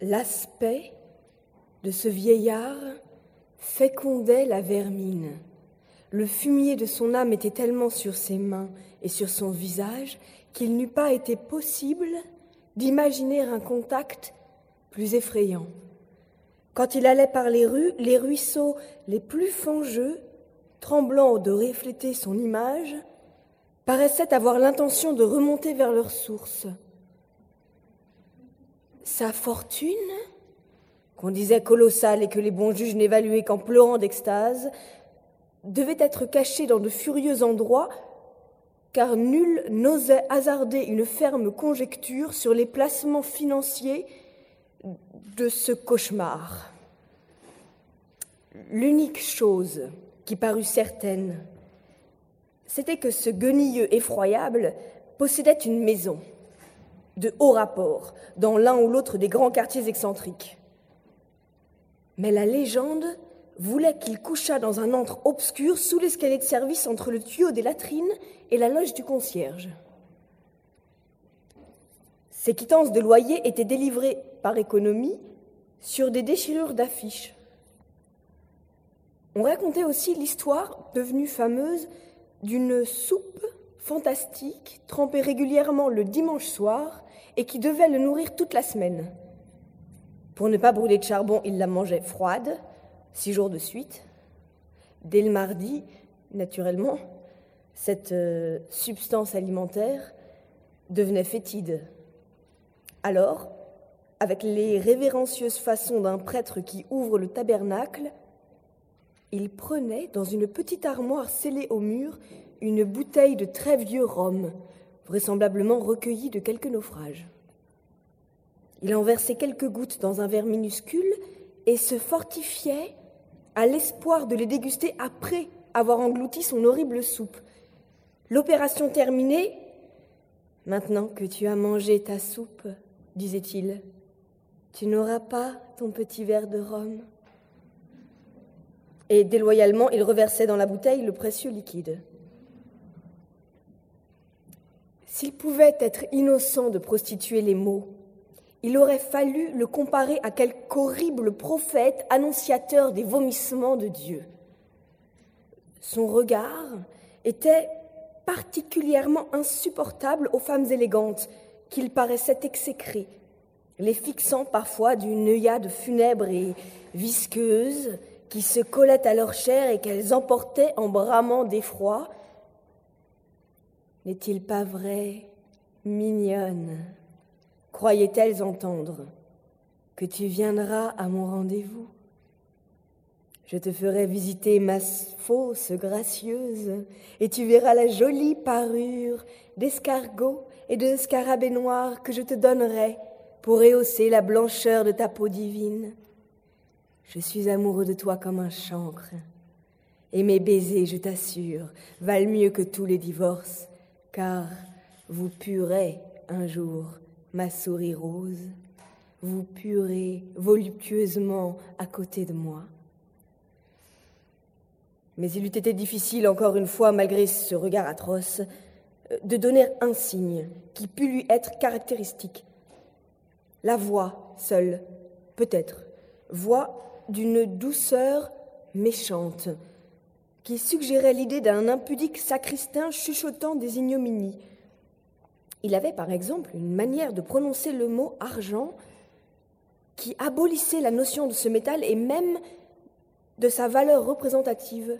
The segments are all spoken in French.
L'aspect de ce vieillard fécondait la vermine. Le fumier de son âme était tellement sur ses mains et sur son visage qu'il n'eût pas été possible d'imaginer un contact plus effrayant. Quand il allait par les rues, les ruisseaux les plus fangeux, tremblant de refléter son image, paraissaient avoir l'intention de remonter vers leur source. Sa fortune, qu'on disait colossale et que les bons juges n'évaluaient qu'en pleurant d'extase, devait être cachée dans de furieux endroits, car nul n'osait hasarder une ferme conjecture sur les placements financiers de ce cauchemar. L'unique chose qui parut certaine, c'était que ce guenilleux effroyable possédait une maison de haut rapport dans l'un ou l'autre des grands quartiers excentriques. Mais la légende voulait qu'il couchât dans un antre obscur sous l'escalier de service entre le tuyau des latrines et la loge du concierge. Ces quittances de loyer étaient délivrées par économie sur des déchirures d'affiches. On racontait aussi l'histoire, devenue fameuse, d'une soupe fantastique trempée régulièrement le dimanche soir et qui devait le nourrir toute la semaine. Pour ne pas brûler de charbon, il la mangeait froide, six jours de suite. Dès le mardi, naturellement, cette euh, substance alimentaire devenait fétide. Alors, avec les révérencieuses façons d'un prêtre qui ouvre le tabernacle, il prenait dans une petite armoire scellée au mur une bouteille de très vieux rhum, vraisemblablement recueillie de quelques naufrages. Il en versait quelques gouttes dans un verre minuscule et se fortifiait à l'espoir de les déguster après avoir englouti son horrible soupe. L'opération terminée, maintenant que tu as mangé ta soupe, disait-il, tu n'auras pas ton petit verre de rhum. Et déloyalement, il reversait dans la bouteille le précieux liquide. S'il pouvait être innocent de prostituer les mots, il aurait fallu le comparer à quelque horrible prophète annonciateur des vomissements de Dieu. Son regard était particulièrement insupportable aux femmes élégantes qu'il paraissait exécrer, les fixant parfois d'une œillade funèbre et visqueuse qui se collaient à leur chair et qu'elles emportaient en bramant d'effroi. N'est-il pas vrai, mignonne Croyait-elles entendre que tu viendras à mon rendez-vous? Je te ferai visiter ma fosse gracieuse, et tu verras la jolie parure d'escargot et de scarabée noir que je te donnerai pour rehausser la blancheur de ta peau divine. Je suis amoureux de toi comme un chancre. Et mes baisers, je t'assure, valent mieux que tous les divorces, car vous purez un jour ma souris rose, vous purez voluptueusement à côté de moi. Mais il eût été difficile, encore une fois, malgré ce regard atroce, de donner un signe qui pût lui être caractéristique. La voix seule, peut-être, voix d'une douceur méchante, qui suggérait l'idée d'un impudique sacristain chuchotant des ignominies. Il avait par exemple une manière de prononcer le mot argent qui abolissait la notion de ce métal et même de sa valeur représentative.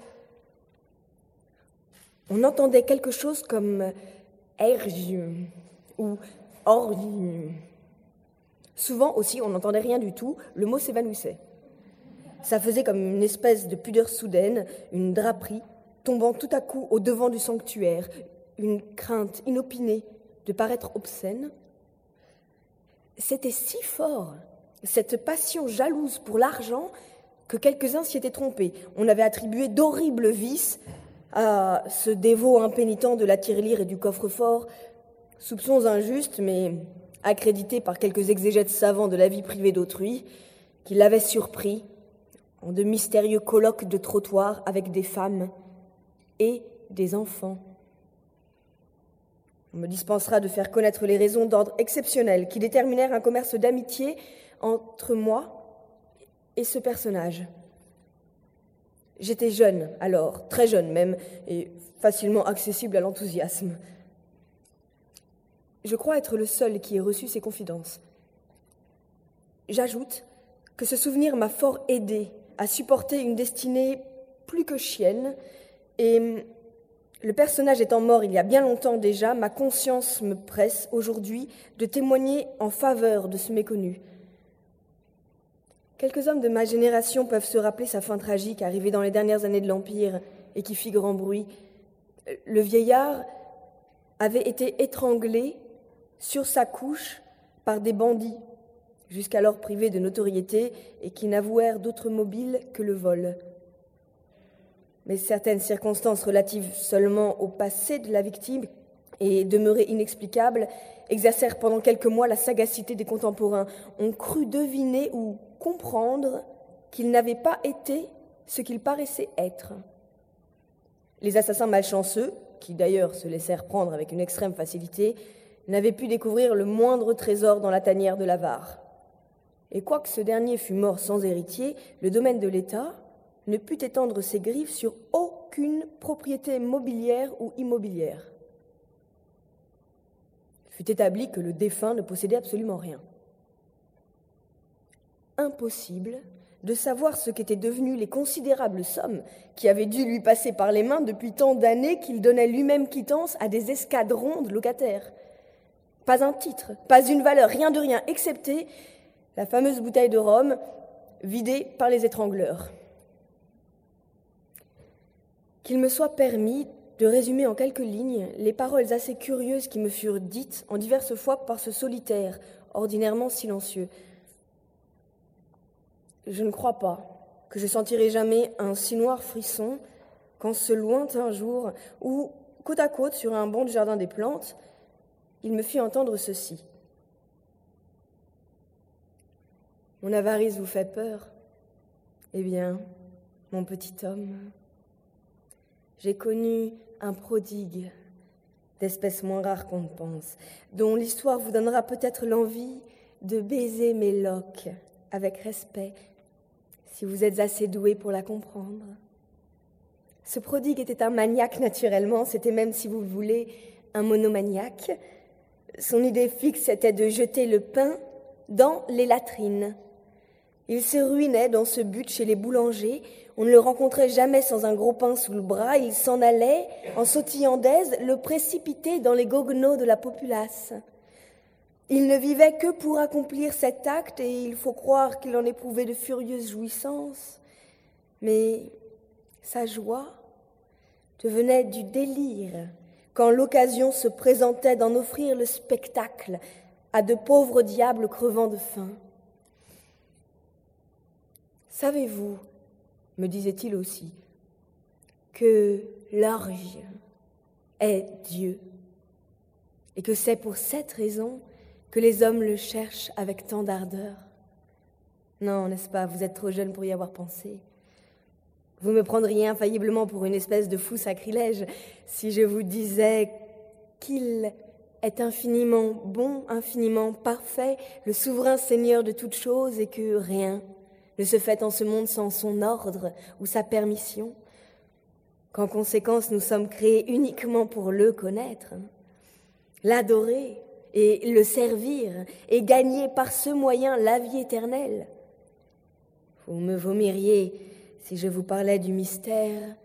On entendait quelque chose comme ergium ou orgium. Souvent aussi, on n'entendait rien du tout, le mot s'évanouissait. Ça faisait comme une espèce de pudeur soudaine, une draperie tombant tout à coup au devant du sanctuaire, une crainte inopinée de paraître obscène. C'était si fort, cette passion jalouse pour l'argent, que quelques-uns s'y étaient trompés. On avait attribué d'horribles vices à ce dévot impénitent de la tirelire et du coffre-fort, soupçons injustes, mais accrédités par quelques exégètes savants de la vie privée d'autrui, qui l'avaient surpris en de mystérieux colloques de trottoir avec des femmes et des enfants. On me dispensera de faire connaître les raisons d'ordre exceptionnel qui déterminèrent un commerce d'amitié entre moi et ce personnage. J'étais jeune alors, très jeune même, et facilement accessible à l'enthousiasme. Je crois être le seul qui ait reçu ces confidences. J'ajoute que ce souvenir m'a fort aidé à supporter une destinée plus que chienne, et le personnage étant mort il y a bien longtemps déjà, ma conscience me presse aujourd'hui de témoigner en faveur de ce méconnu. Quelques hommes de ma génération peuvent se rappeler sa fin tragique arrivée dans les dernières années de l'Empire et qui fit grand bruit. Le vieillard avait été étranglé sur sa couche par des bandits, jusqu'alors privés de notoriété et qui n'avouèrent d'autre mobile que le vol. Mais certaines circonstances relatives seulement au passé de la victime et demeurées inexplicables exercèrent pendant quelques mois la sagacité des contemporains. On crut deviner ou comprendre qu'il n'avait pas été ce qu'il paraissait être. Les assassins malchanceux, qui d'ailleurs se laissèrent prendre avec une extrême facilité, n'avaient pu découvrir le moindre trésor dans la tanière de l'avare. Et quoique ce dernier fût mort sans héritier, le domaine de l'État ne put étendre ses griffes sur aucune propriété mobilière ou immobilière. Il fut établi que le défunt ne possédait absolument rien. Impossible de savoir ce qu'étaient devenues les considérables sommes qui avaient dû lui passer par les mains depuis tant d'années qu'il donnait lui-même quittance à des escadrons de locataires. Pas un titre, pas une valeur, rien de rien, excepté la fameuse bouteille de rhum vidée par les étrangleurs. Qu'il me soit permis de résumer en quelques lignes les paroles assez curieuses qui me furent dites en diverses fois par ce solitaire, ordinairement silencieux. Je ne crois pas que je sentirai jamais un si noir frisson quand ce lointain jour où, côte à côte sur un banc du jardin des plantes, il me fit entendre ceci. Mon avarice vous fait peur? Eh bien, mon petit homme, j'ai connu un prodigue d'espèce moins rare qu'on ne pense, dont l'histoire vous donnera peut-être l'envie de baiser mes loques avec respect, si vous êtes assez doué pour la comprendre. Ce prodigue était un maniaque naturellement, c'était même, si vous le voulez, un monomaniaque. Son idée fixe était de jeter le pain dans les latrines. Il se ruinait dans ce but chez les boulangers. On ne le rencontrait jamais sans un gros pain sous le bras. Il s'en allait, en sautillant d'aise, le précipiter dans les goguenots de la populace. Il ne vivait que pour accomplir cet acte et il faut croire qu'il en éprouvait de furieuses jouissances. Mais sa joie devenait du délire quand l'occasion se présentait d'en offrir le spectacle à de pauvres diables crevant de faim. Savez-vous, me disait-il aussi, que l'orge est Dieu et que c'est pour cette raison que les hommes le cherchent avec tant d'ardeur? Non, n'est-ce pas, vous êtes trop jeune pour y avoir pensé. Vous me prendriez infailliblement pour une espèce de fou sacrilège si je vous disais qu'il est infiniment bon, infiniment parfait, le souverain Seigneur de toutes choses et que rien ne se fait en ce monde sans son ordre ou sa permission, qu'en conséquence nous sommes créés uniquement pour le connaître, l'adorer et le servir et gagner par ce moyen la vie éternelle. Vous me vomiriez si je vous parlais du mystère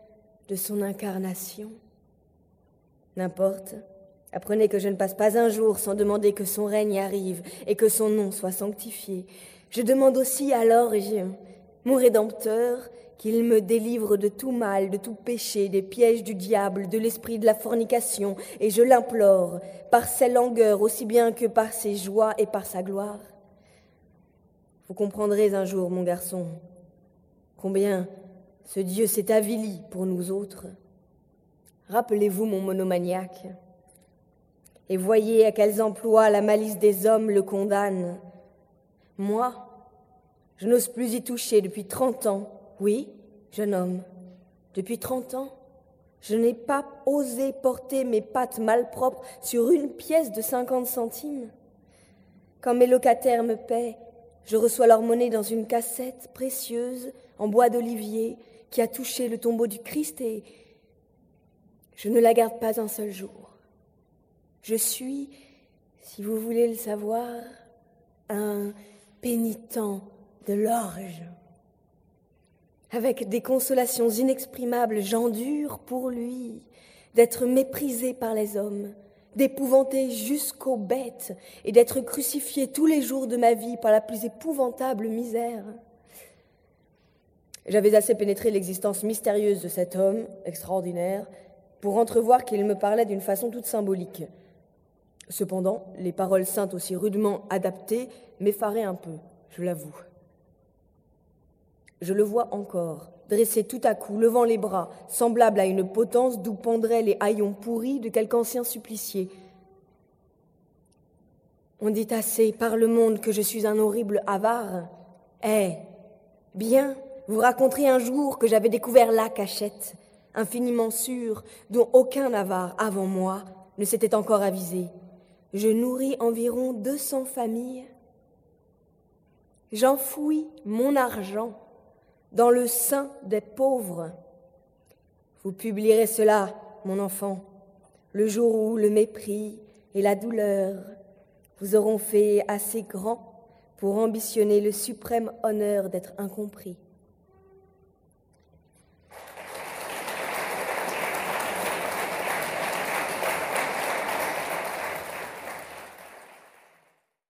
de son incarnation. N'importe, apprenez que je ne passe pas un jour sans demander que son règne arrive et que son nom soit sanctifié, je demande aussi alors, mon Rédempteur, qu'il me délivre de tout mal, de tout péché, des pièges du diable, de l'esprit de la fornication, et je l'implore, par ses langueurs aussi bien que par ses joies et par sa gloire. Vous comprendrez un jour, mon garçon, combien ce Dieu s'est avili pour nous autres. Rappelez-vous mon monomaniaque, et voyez à quels emplois la malice des hommes le condamne. Moi, je n'ose plus y toucher depuis trente ans. Oui, jeune homme, depuis trente ans, Je n'ai pas osé porter mes pattes malpropres sur une pièce de cinquante centimes. Quand mes locataires me paient, je reçois leur monnaie dans une cassette précieuse en bois d'olivier qui a touché le tombeau du Christ et je ne la garde pas un seul jour. Je suis, si vous voulez le savoir, un pénitent de l'orge. Avec des consolations inexprimables, j'endure pour lui d'être méprisé par les hommes, d'épouvanter jusqu'aux bêtes et d'être crucifié tous les jours de ma vie par la plus épouvantable misère. J'avais assez pénétré l'existence mystérieuse de cet homme extraordinaire pour entrevoir qu'il me parlait d'une façon toute symbolique. Cependant, les paroles saintes aussi rudement adaptées m'effaraient un peu, je l'avoue. Je le vois encore, dressé tout à coup, levant les bras, semblable à une potence d'où pendraient les haillons pourris de quelque ancien supplicié. On dit assez par le monde que je suis un horrible avare. Eh, bien, vous raconterez un jour que j'avais découvert la cachette, infiniment sûre, dont aucun avare avant moi ne s'était encore avisé. Je nourris environ deux cents familles. J'enfouis mon argent dans le sein des pauvres. Vous publierez cela, mon enfant, le jour où le mépris et la douleur vous auront fait assez grand pour ambitionner le suprême honneur d'être incompris.